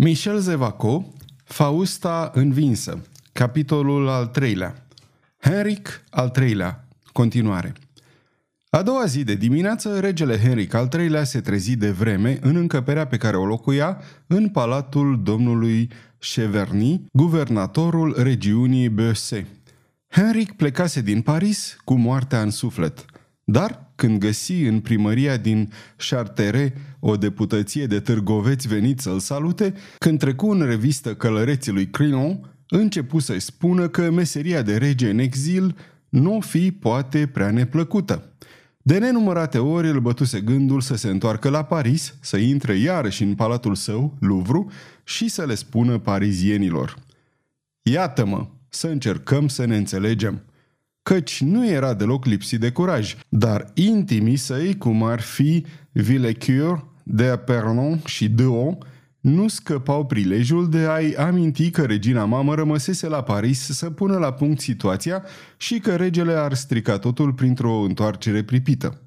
Michel Zevaco, Fausta învinsă, capitolul al treilea. Henric al treilea, continuare. A doua zi de dimineață, regele Henric al treilea se trezi de vreme în încăperea pe care o locuia în palatul domnului Cheverny, guvernatorul regiunii Besse. Henric plecase din Paris cu moartea în suflet, dar când găsi în primăria din Chartere o deputăție de târgoveți veniți să-l salute, când trecu în revistă călăreții lui Crillon, începu să-i spună că meseria de rege în exil nu fi poate prea neplăcută. De nenumărate ori îl bătuse gândul să se întoarcă la Paris, să intre iarăși în palatul său, Louvre, și să le spună parizienilor. Iată-mă, să încercăm să ne înțelegem căci nu era deloc lipsit de curaj, dar intimii săi, cum ar fi Villecure, de Pernon și Deon, nu scăpau prilejul de a-i aminti că regina mamă rămăsese la Paris să pună la punct situația și că regele ar strica totul printr-o întoarcere pripită.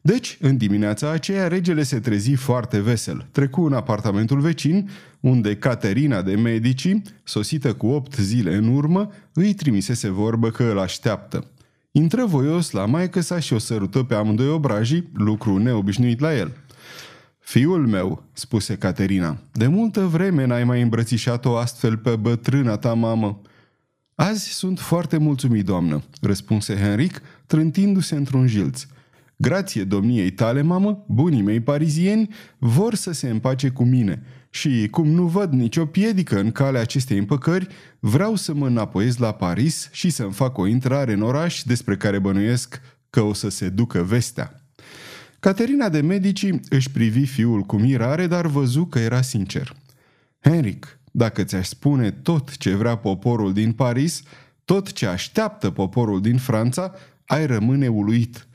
Deci, în dimineața aceea, regele se trezi foarte vesel. Trecu în apartamentul vecin, unde Caterina de Medici, sosită cu opt zile în urmă, îi trimisese vorbă că îl așteaptă. Intră voios la maică sa și o sărută pe amândoi obrajii, lucru neobișnuit la el. Fiul meu, spuse Caterina, de multă vreme n-ai mai îmbrățișat-o astfel pe bătrâna ta mamă. Azi sunt foarte mulțumit, doamnă, răspunse Henric, trântindu-se într-un jilț. Grație domniei tale, mamă, bunii mei parizieni vor să se împace cu mine și, cum nu văd nicio piedică în calea acestei împăcări, vreau să mă înapoiez la Paris și să-mi fac o intrare în oraș despre care bănuiesc că o să se ducă vestea. Caterina de Medici își privi fiul cu mirare, dar văzu că era sincer. Henric, dacă ți-aș spune tot ce vrea poporul din Paris, tot ce așteaptă poporul din Franța, ai rămâne uluit.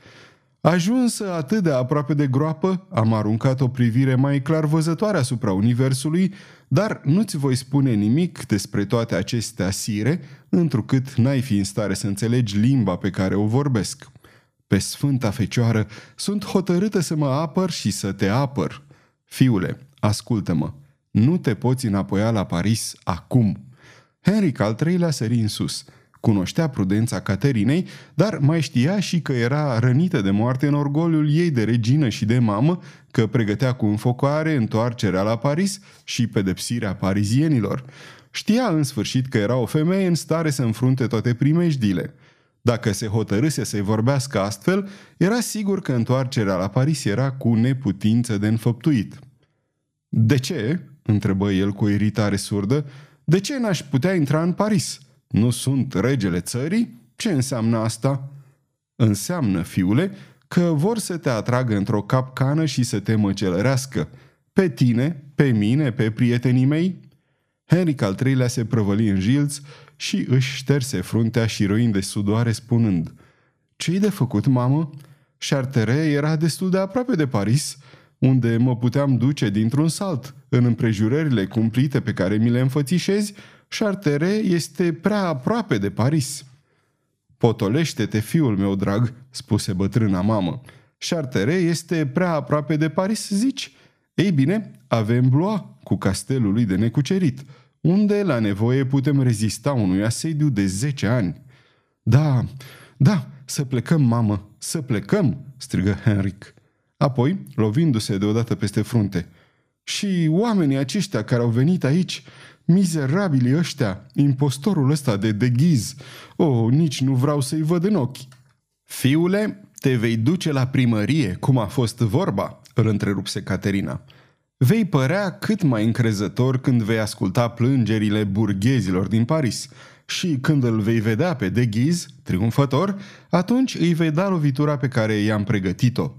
Ajunsă atât de aproape de groapă, am aruncat o privire mai clar văzătoare asupra Universului, dar nu-ți voi spune nimic despre toate acestea sire, întrucât n-ai fi în stare să înțelegi limba pe care o vorbesc. Pe Sfânta Fecioară sunt hotărâtă să mă apăr și să te apăr. Fiule, ascultă-mă, nu te poți înapoia la Paris acum. Henric al III-lea sări în sus – Cunoștea prudența Caterinei, dar mai știa și că era rănită de moarte în orgoliul ei de regină și de mamă, că pregătea cu înfocare întoarcerea la Paris și pedepsirea parizienilor. Știa în sfârșit că era o femeie în stare să înfrunte toate primejdile. Dacă se hotărâse să-i vorbească astfel, era sigur că întoarcerea la Paris era cu neputință de înfăptuit. De ce?" întrebă el cu o iritare surdă. De ce n-aș putea intra în Paris?" Nu sunt regele țării? Ce înseamnă asta? Înseamnă, fiule, că vor să te atragă într-o capcană și să te măcelărească. Pe tine, pe mine, pe prietenii mei? Henric al treilea se prăvăli în jilț și își șterse fruntea și roind de sudoare spunând Ce-i de făcut, mamă? Chartere era destul de aproape de Paris, unde mă puteam duce dintr-un salt. În împrejurările cumplite pe care mi le înfățișezi, Chartere este prea aproape de Paris. Potolește-te, fiul meu drag, spuse bătrâna mamă. Chartere este prea aproape de Paris, zici? Ei bine, avem Blois, cu castelul lui de necucerit, unde la nevoie putem rezista unui asediu de 10 ani. Da, da, să plecăm, mamă, să plecăm, strigă Henric. Apoi, lovindu-se deodată peste frunte. Și oamenii aceștia care au venit aici, Mizerabili ăștia, impostorul ăsta de deghiz. Oh, nici nu vreau să-i văd în ochi. Fiule, te vei duce la primărie, cum a fost vorba, îl întrerupse Caterina. Vei părea cât mai încrezător când vei asculta plângerile burghezilor din Paris și când îl vei vedea pe deghiz, triumfător, atunci îi vei da lovitura pe care i-am pregătit-o.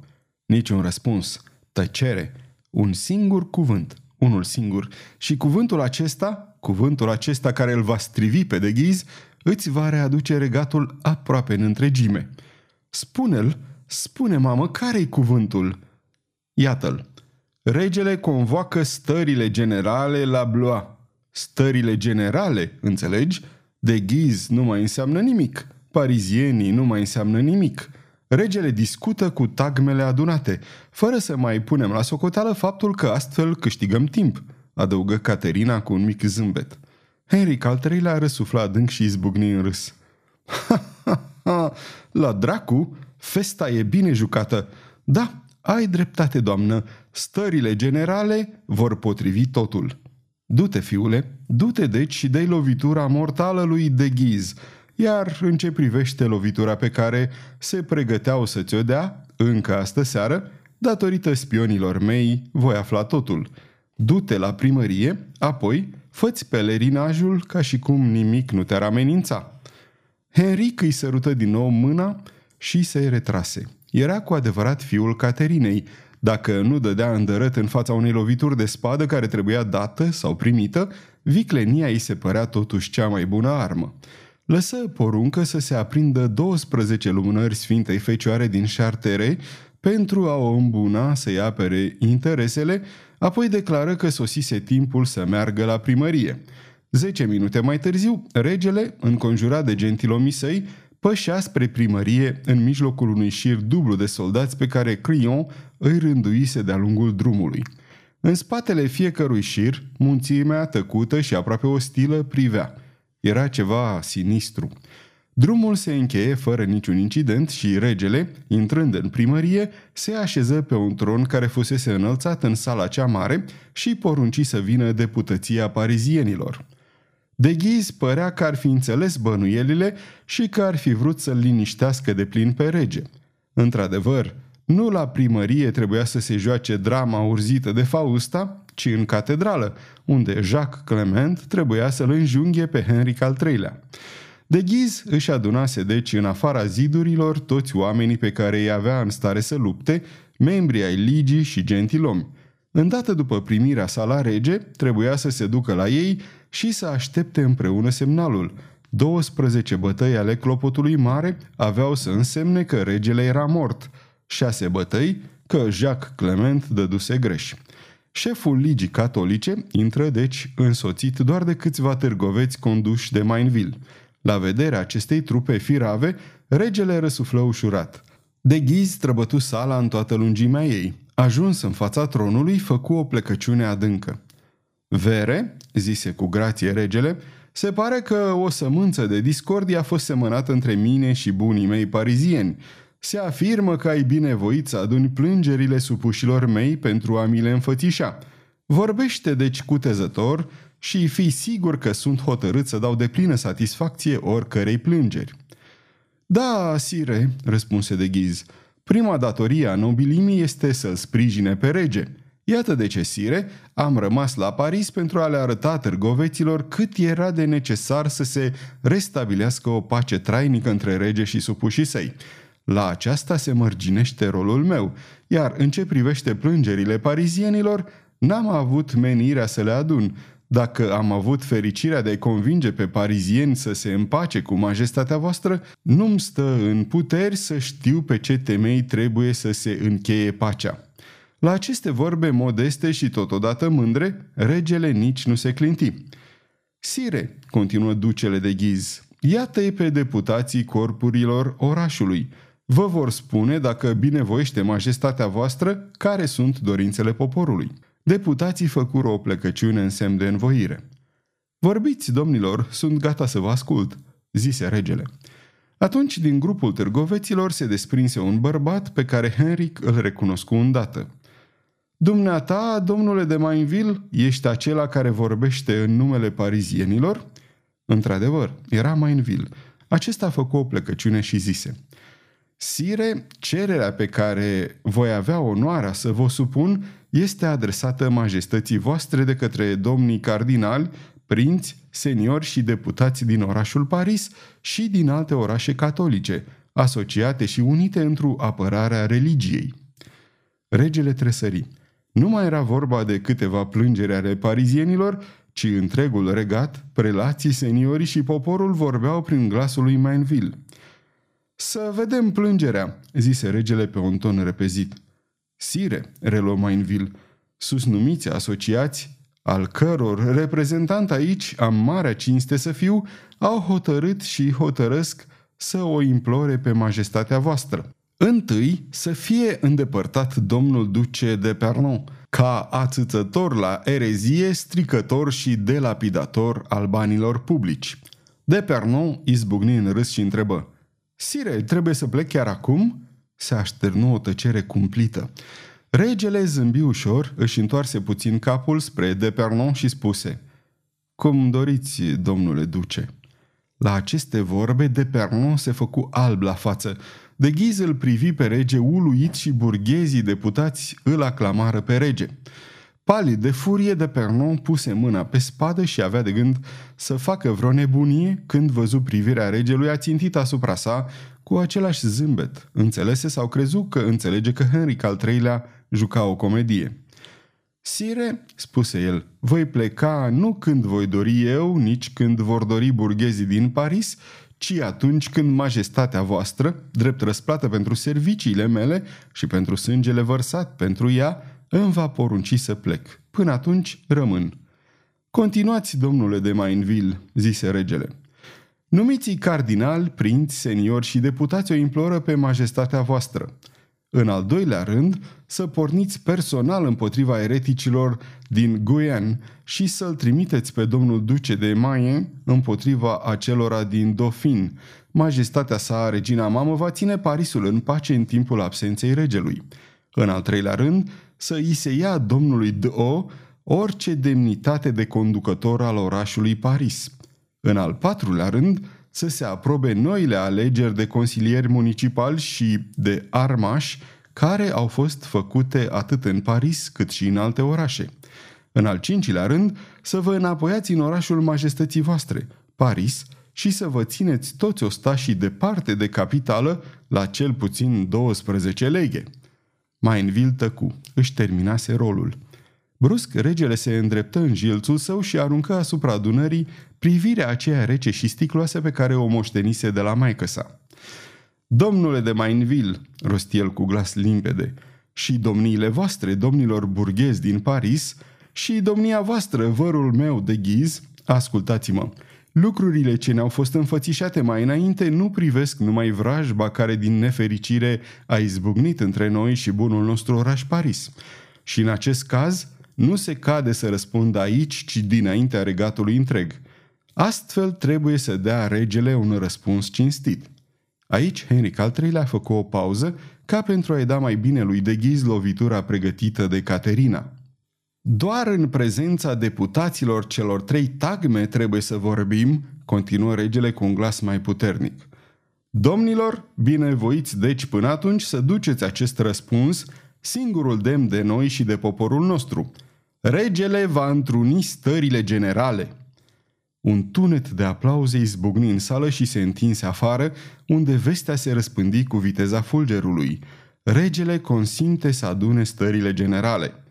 Niciun răspuns. Tăcere. Un singur cuvânt unul singur. Și cuvântul acesta, cuvântul acesta care îl va strivi pe deghiz, îți va readuce regatul aproape în întregime. Spune-l, spune, mamă, care-i cuvântul? Iată-l. Regele convoacă stările generale la Blois. Stările generale, înțelegi? De ghiz nu mai înseamnă nimic. Parizienii nu mai înseamnă nimic. Regele discută cu tagmele adunate, fără să mai punem la socoteală faptul că astfel câștigăm timp. adăugă Caterina cu un mic zâmbet. Henric al treilea răsufla adânc și izbucni în râs. Ha, ha, ha, la dracu, festa e bine jucată. Da, ai dreptate, doamnă, stările generale vor potrivi totul. Du-te, fiule, du-te deci și dai lovitura mortală lui de ghiz, iar în ce privește lovitura pe care se pregăteau să ți-o dea, încă astă seară, datorită spionilor mei, voi afla totul. Du-te la primărie, apoi făți pelerinajul ca și cum nimic nu te-ar amenința. Henric îi sărută din nou mâna și se retrase. Era cu adevărat fiul Caterinei, dacă nu dădea îndărăt în fața unei lovituri de spadă care trebuia dată sau primită, viclenia îi se părea totuși cea mai bună armă. Lăsă poruncă să se aprindă 12 lumânări Sfintei Fecioare din șartere pentru a o îmbuna să-i apere interesele, apoi declară că sosise timpul să meargă la primărie. Zece minute mai târziu, regele, înconjurat de gentilomii săi, pășea spre primărie în mijlocul unui șir dublu de soldați pe care Crion îi rânduise de-a lungul drumului. În spatele fiecărui șir, munțimea tăcută și aproape ostilă privea. Era ceva sinistru. Drumul se încheie fără niciun incident și regele, intrând în primărie, se așeză pe un tron care fusese înălțat în sala cea mare și porunci să vină deputăția parizienilor. De ghiz părea că ar fi înțeles bănuielile și că ar fi vrut să-l liniștească de plin pe rege. Într-adevăr, nu la primărie trebuia să se joace drama urzită de Fausta, ci în catedrală, unde Jacques Clement trebuia să-l înjunghe pe Henric al III-lea. De ghiz își adunase deci în afara zidurilor toți oamenii pe care îi avea în stare să lupte, membrii ai ligii și gentilomi. Îndată după primirea sa la rege, trebuia să se ducă la ei și să aștepte împreună semnalul. 12 bătăi ale clopotului mare aveau să însemne că regele era mort. Șase bătăi că Jacques Clement dăduse greș. Șeful ligii catolice intră deci însoțit doar de câțiva târgoveți conduși de Mainville. La vederea acestei trupe firave, regele răsuflă ușurat. De ghiz trăbătu sala în toată lungimea ei. Ajuns în fața tronului, făcu o plecăciune adâncă. Vere, zise cu grație regele, se pare că o sămânță de discordie a fost semănată între mine și bunii mei parizieni. Se afirmă că ai binevoit să aduni plângerile supușilor mei pentru a mi le înfățișa. Vorbește deci cutezător și fii sigur că sunt hotărât să dau de plină satisfacție oricărei plângeri. Da, sire, răspunse de ghiz, prima datorie a nobilimii este să-l sprijine pe rege. Iată de ce, sire, am rămas la Paris pentru a le arăta târgoveților cât era de necesar să se restabilească o pace trainică între rege și supușii săi. La aceasta se mărginește rolul meu, iar în ce privește plângerile parizienilor, n-am avut menirea să le adun, dacă am avut fericirea de a convinge pe parizieni să se împace cu majestatea voastră, nu-mi stă în puteri să știu pe ce temei trebuie să se încheie pacea. La aceste vorbe modeste și totodată mândre, regele nici nu se clinti. Sire, continuă ducele de ghiz, iată-i pe deputații corpurilor orașului. Vă vor spune, dacă binevoiește majestatea voastră, care sunt dorințele poporului. Deputații făcură o plecăciune în semn de învoire. Vorbiți, domnilor, sunt gata să vă ascult, zise regele. Atunci, din grupul târgoveților se desprinse un bărbat pe care Henric îl recunoscu îndată. Dumneata, domnule de Mainville, ești acela care vorbește în numele parizienilor? Într-adevăr, era Mainville. Acesta a făcut o plecăciune și zise – Sire, cererea pe care voi avea onoarea să vă supun este adresată majestății voastre de către domnii cardinali, prinți, seniori și deputați din orașul Paris și din alte orașe catolice, asociate și unite într-o apărarea religiei. Regele tresări. Nu mai era vorba de câteva plângeri ale parizienilor, ci întregul regat, prelații, seniorii și poporul vorbeau prin glasul lui Mainville. Să vedem plângerea, zise regele pe un ton repezit. Sire, reluă Mainville, susnumiți asociați, al căror reprezentant aici am marea cinste să fiu, au hotărât și hotărăsc să o implore pe majestatea voastră. Întâi să fie îndepărtat domnul duce de Pernon, ca ațățător la erezie, stricător și delapidator al banilor publici. De Pernon izbucni în râs și întrebă, Sire, trebuie să plec chiar acum?" Se așternu o tăcere cumplită. Regele zâmbi ușor, își întoarse puțin capul spre de Pernon și spuse, Cum doriți, domnule duce." La aceste vorbe, de Pernon se făcu alb la față. De ghiz îl privi pe rege uluit și burghezii deputați îl aclamară pe rege. Palid de furie, de Pernon puse mâna pe spadă și avea de gând să facă vreo nebunie când văzu privirea regelui ațintit asupra sa cu același zâmbet. Înțelese sau crezu că înțelege că Henric al III-lea juca o comedie. Sire, spuse el, voi pleca nu când voi dori eu, nici când vor dori burghezii din Paris, ci atunci când majestatea voastră, drept răsplată pentru serviciile mele și pentru sângele vărsat pentru ea, îmi va porunci să plec. Până atunci rămân. Continuați, domnule de Mainville, zise regele. Numiții cardinal, prinți, seniori și deputați o imploră pe majestatea voastră. În al doilea rând, să porniți personal împotriva ereticilor din Guyenne și să-l trimiteți pe domnul duce de Mayen împotriva acelora din Dauphin. Majestatea sa, regina mamă, va ține Parisul în pace în timpul absenței regelui. În al treilea rând, să îi se ia domnului D.O. orice demnitate de conducător al orașului Paris. În al patrulea rând, să se aprobe noile alegeri de consilieri municipali și de armași care au fost făcute atât în Paris cât și în alte orașe. În al cincilea rând, să vă înapoiați în orașul majestății voastre, Paris, și să vă țineți toți ostașii departe de capitală la cel puțin 12 leghe. Mainville tăcu, își terminase rolul. Brusc, regele se îndreptă în jilțul său și aruncă asupra adunării privirea aceea rece și sticloasă pe care o moștenise de la maică sa. Domnule de Mainville, rosti el cu glas limpede, și domniile voastre, domnilor burghezi din Paris, și domnia voastră, vărul meu de ghiz, ascultați-mă, lucrurile ce ne-au fost înfățișate mai înainte nu privesc numai vrajba care din nefericire a izbucnit între noi și bunul nostru oraș Paris. Și în acest caz nu se cade să răspundă aici, ci dinaintea regatului întreg. Astfel trebuie să dea regele un răspuns cinstit. Aici Henric al III-lea a făcut o pauză ca pentru a-i da mai bine lui de ghiz lovitura pregătită de Caterina. Doar în prezența deputaților celor trei tagme trebuie să vorbim, continuă regele cu un glas mai puternic. Domnilor, binevoiți deci până atunci să duceți acest răspuns, singurul demn de noi și de poporul nostru. Regele va întruni stările generale – un tunet de aplauze izbucni în sală și se întinse afară, unde vestea se răspândi cu viteza fulgerului. Regele consimte să adune stările generale.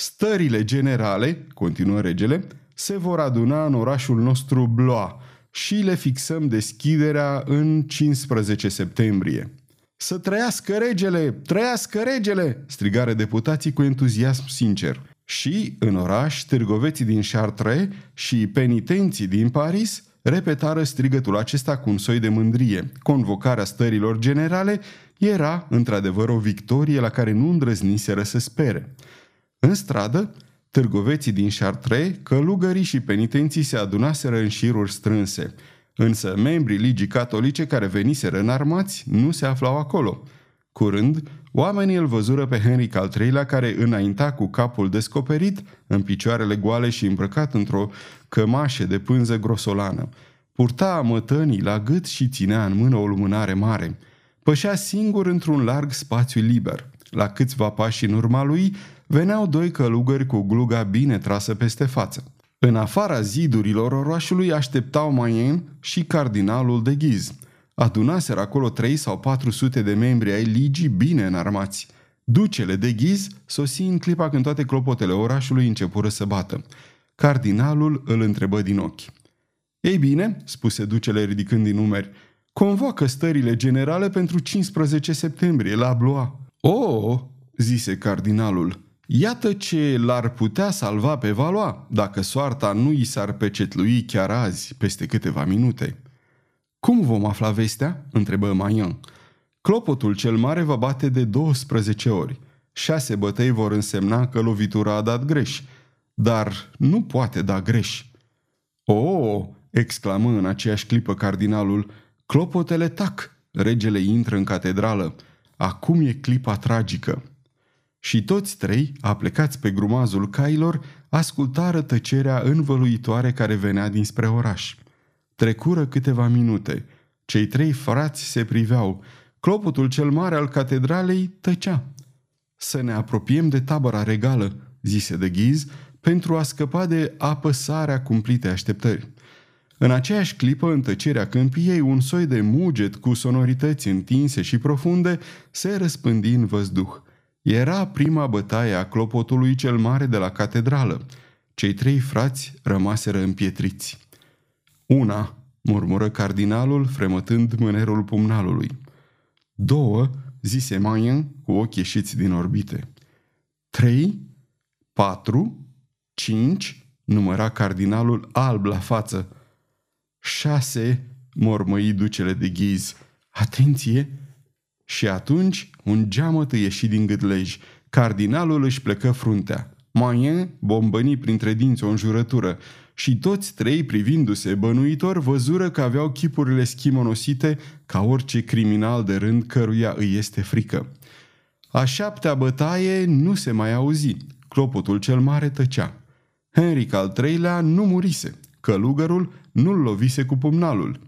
Stările generale, continuă regele, se vor aduna în orașul nostru Blois și le fixăm deschiderea în 15 septembrie. Să trăiască regele! Trăiască regele! strigare deputații cu entuziasm sincer și, în oraș, târgoveții din Chartres și penitenții din Paris repetară strigătul acesta cu un soi de mândrie. Convocarea stărilor generale era, într-adevăr, o victorie la care nu îndrăzniseră să spere. În stradă, târgoveții din Chartres, călugării și penitenții se adunaseră în șiruri strânse. Însă membrii Ligii Catolice care veniseră înarmați nu se aflau acolo. Curând, Oamenii îl văzură pe Henric al III-lea care înainta cu capul descoperit, în picioarele goale și îmbrăcat într-o cămașă de pânză grosolană. Purta mătănii la gât și ținea în mână o lumânare mare. Pășea singur într-un larg spațiu liber. La câțiva pași în urma lui veneau doi călugări cu gluga bine trasă peste față. În afara zidurilor orașului așteptau Mayen și cardinalul de ghiz – Adunaseră acolo trei sau patru sute de membri ai ligii bine înarmați. Ducele de ghiz sosi în clipa când toate clopotele orașului începură să bată. Cardinalul îl întrebă din ochi. Ei bine, spuse ducele ridicând din numeri, convoacă stările generale pentru 15 septembrie la Blois. O, oh, zise cardinalul, iată ce l-ar putea salva pe Valois dacă soarta nu i s-ar pecetlui chiar azi, peste câteva minute. Cum vom afla vestea?" întrebă Maian. Clopotul cel mare va bate de 12 ori Șase bătăi vor însemna că lovitura a dat greș, dar nu poate da greș. O, exclamă în aceeași clipă cardinalul, clopotele tac, regele intră în catedrală. Acum e clipa tragică. Și toți trei, aplecați pe grumazul cailor, ascultară tăcerea învăluitoare care venea dinspre oraș. Trecură câteva minute. Cei trei frați se priveau. Clopotul cel mare al catedralei tăcea. Să ne apropiem de tabăra regală, zise de ghiz, pentru a scăpa de apăsarea cumplite așteptări. În aceeași clipă, în tăcerea câmpiei, un soi de muget cu sonorități întinse și profunde se răspândi în văzduh. Era prima bătaie a clopotului cel mare de la catedrală. Cei trei frați rămaseră împietriți. Una, murmură cardinalul, fremătând mânerul pumnalului. Două, zise Mayen cu ochii ieșiți din orbite. Trei, patru, cinci, număra cardinalul alb la față. Șase, mormăi ducele de ghiz. Atenție! Și atunci un geamăt ieși din gâdlej. Cardinalul își plecă fruntea. Mayen bombăni printre dinți o înjurătură și toți trei, privindu-se bănuitor, văzură că aveau chipurile schimonosite ca orice criminal de rând căruia îi este frică. A șaptea bătaie nu se mai auzi. Clopotul cel mare tăcea. Henric al III-lea nu murise. Călugărul nu-l lovise cu pumnalul.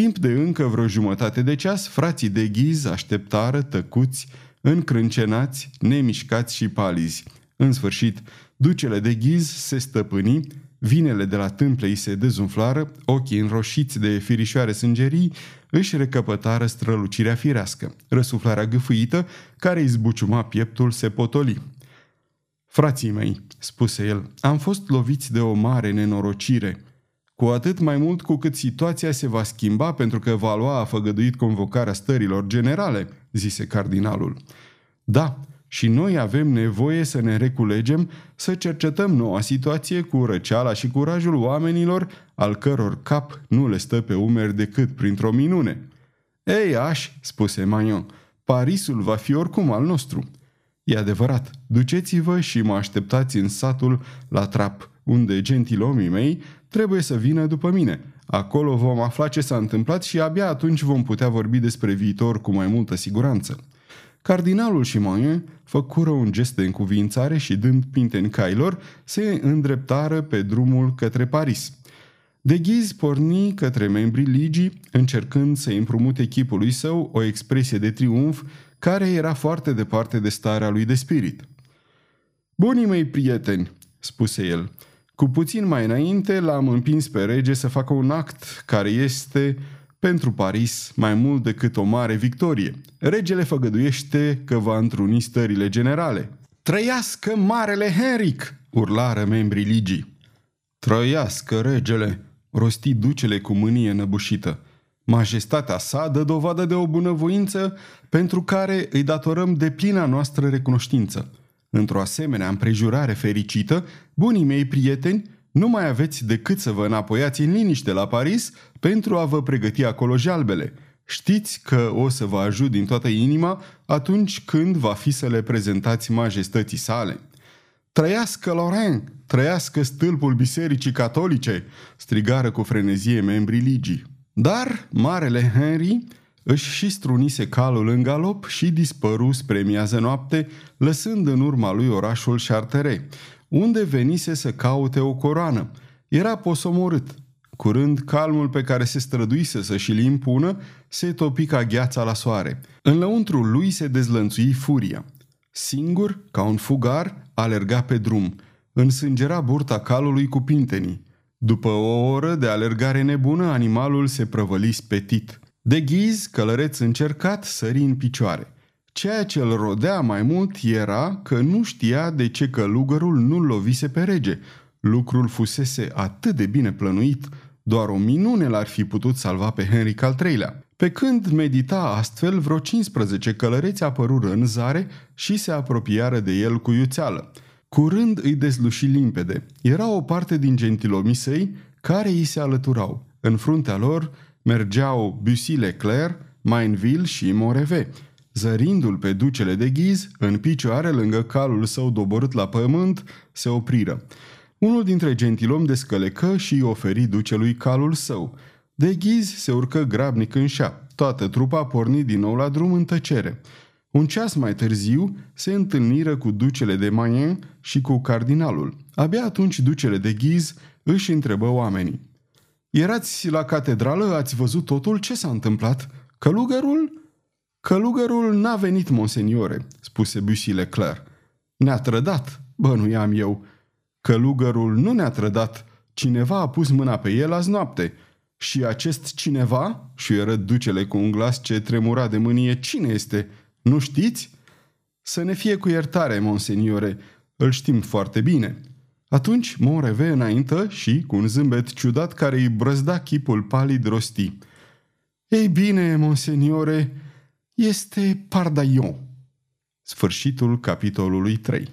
Timp de încă vreo jumătate de ceas, frații de ghiz așteptară tăcuți, încrâncenați, nemișcați și palizi. În sfârșit, ducele de ghiz se stăpâni, vinele de la tâmple îi se dezumflară, ochii înroșiți de firișoare sângerii își recăpătară strălucirea firească. Răsuflarea gâfâită, care îi zbuciuma pieptul, se potoli. Frații mei, spuse el, am fost loviți de o mare nenorocire. Cu atât mai mult cu cât situația se va schimba pentru că Valois a făgăduit convocarea stărilor generale, zise cardinalul. Da, și noi avem nevoie să ne reculegem, să cercetăm noua situație cu răceala și curajul oamenilor, al căror cap nu le stă pe umeri decât printr-o minune. Ei, aș, spuse Magnon, Parisul va fi oricum al nostru. E adevărat, duceți-vă și mă așteptați în satul la trap, unde gentilomii mei trebuie să vină după mine. Acolo vom afla ce s-a întâmplat și abia atunci vom putea vorbi despre viitor cu mai multă siguranță. Cardinalul și Mayen făcură un gest de încuvințare și dând pinteni cailor, se îndreptară pe drumul către Paris. De ghiz porni către membrii ligii, încercând să împrumute echipului său o expresie de triumf care era foarte departe de starea lui de spirit. Bunii mei prieteni, spuse el, cu puțin mai înainte l-am împins pe rege să facă un act care este pentru Paris mai mult decât o mare victorie. Regele făgăduiește că va întruni stările generale. Trăiască Marele Henric! urlară membrii ligii. Trăiască regele! rosti ducele cu mânie năbușită. Majestatea sa dă dovadă de o bunăvoință pentru care îi datorăm de plina noastră recunoștință. Într-o asemenea împrejurare fericită, bunii mei prieteni, nu mai aveți decât să vă înapoiați în liniște la Paris pentru a vă pregăti acolo jalbele. Știți că o să vă ajut din toată inima atunci când va fi să le prezentați majestății sale. Trăiască Lorraine! Trăiască stâlpul bisericii catolice! strigară cu frenezie membrii ligii. Dar marele Henry își și strunise calul în galop și dispăru spre miază noapte, lăsând în urma lui orașul Charterets, unde venise să caute o coroană. Era posomorât. Curând, calmul pe care se străduise să și-l impună se topi ca gheața la soare. În lăuntrul lui se dezlănțui furia. Singur, ca un fugar, alerga pe drum. Însângera burta calului cu pintenii. După o oră de alergare nebună, animalul se prăvăli spetit. De ghiz, călăreț încercat, sări în picioare. Ceea ce îl rodea mai mult era că nu știa de ce călugărul nu lovise pe rege. Lucrul fusese atât de bine plănuit, doar o minune l-ar fi putut salva pe Henric al III-lea. Pe când medita astfel, vreo 15 călăreți apărură în zare și se apropiară de el cu iuțeală. Curând îi dezluși limpede. Era o parte din gentilomii săi care îi se alăturau. În fruntea lor mergeau Bussy Leclerc, Mainville și Moreve. Zărindu-l pe ducele de ghiz, în picioare lângă calul său doborât la pământ, se opriră. Unul dintre gentilom descălecă și îi oferi ducelui calul său. De ghiz se urcă grabnic în șa. Toată trupa porni din nou la drum în tăcere. Un ceas mai târziu se întâlniră cu ducele de Mayen și cu cardinalul. Abia atunci ducele de ghiz își întrebă oamenii. Erați la catedrală, ați văzut totul? Ce s-a întâmplat? Călugărul? Călugărul n-a venit, monseniore, spuse Bussy Leclerc. Ne-a trădat, bănuiam eu. Călugărul nu ne-a trădat. Cineva a pus mâna pe el azi noapte. Și acest cineva, și ducele cu un glas ce tremura de mânie, cine este? Nu știți? Să ne fie cu iertare, monseniore, îl știm foarte bine. Atunci Monreve înaintă și, cu un zâmbet ciudat care îi brăzda chipul palid, rosti. Ei bine, monseniore, este Pardaion. Sfârșitul capitolului 3